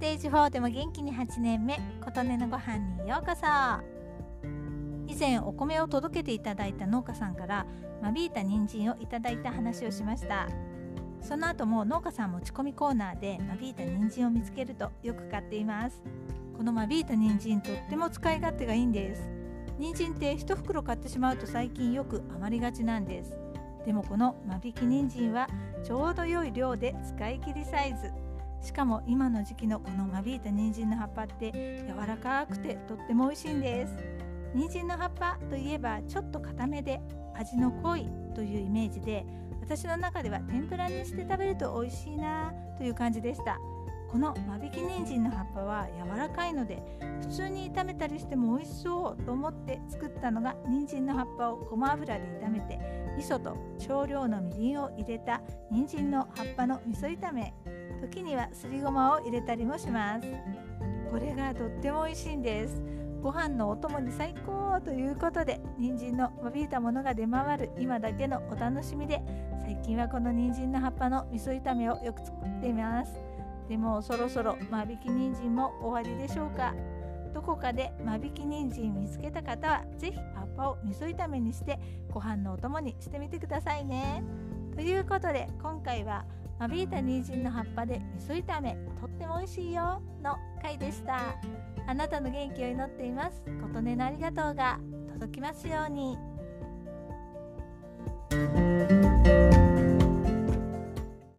地方でも元気に8年目。琴音のご飯にようこそ。以前お米を届けていただいた農家さんから間引いた人参をいただいた話をしました。その後も農家さん持ち込みコーナーで間引いた人参を見つけるとよく買っています。この間引いた人参とっても使い勝手がいいんです。人参って1袋買ってしまうと最近よく余りがちなんです。でもこの間引き人参はちょうど良い量で使い切りサイズ。しかも今の時期のこの間引いた人参の葉っぱって柔らかくてとっても美味しいんです。人参の葉っぱといえばちょっと固めで味の濃いというイメージで私の中では天ぷらにして食べると美味しいなという感じでした。この間引き人参の葉っぱは柔らかいので普通に炒めたりしても美味しそうと思って作ったのが人参の葉っぱをごま油で炒めて味噌と少量のみりんを入れた人参の葉っぱの味噌炒め。時にはすりごまを入れたりもします。これがとっても美味しいんです。ご飯のお供に最高ということで人参の間引いたものが出回る今だけのお楽しみで最近はこの人参の葉っぱの味噌炒めをよく作っています。でもそろそろ間引き人参も終わりでしょうか。どこかで間引き人参見つけた方は是非葉っぱを味噌炒めにしてご飯のお供にしてみてくださいね。ということで今回は間引いた人参の葉っぱで味噌炒めとっても美味しいよの回でした。あなたの元気を祈っています。琴音のありがとうが届きますように。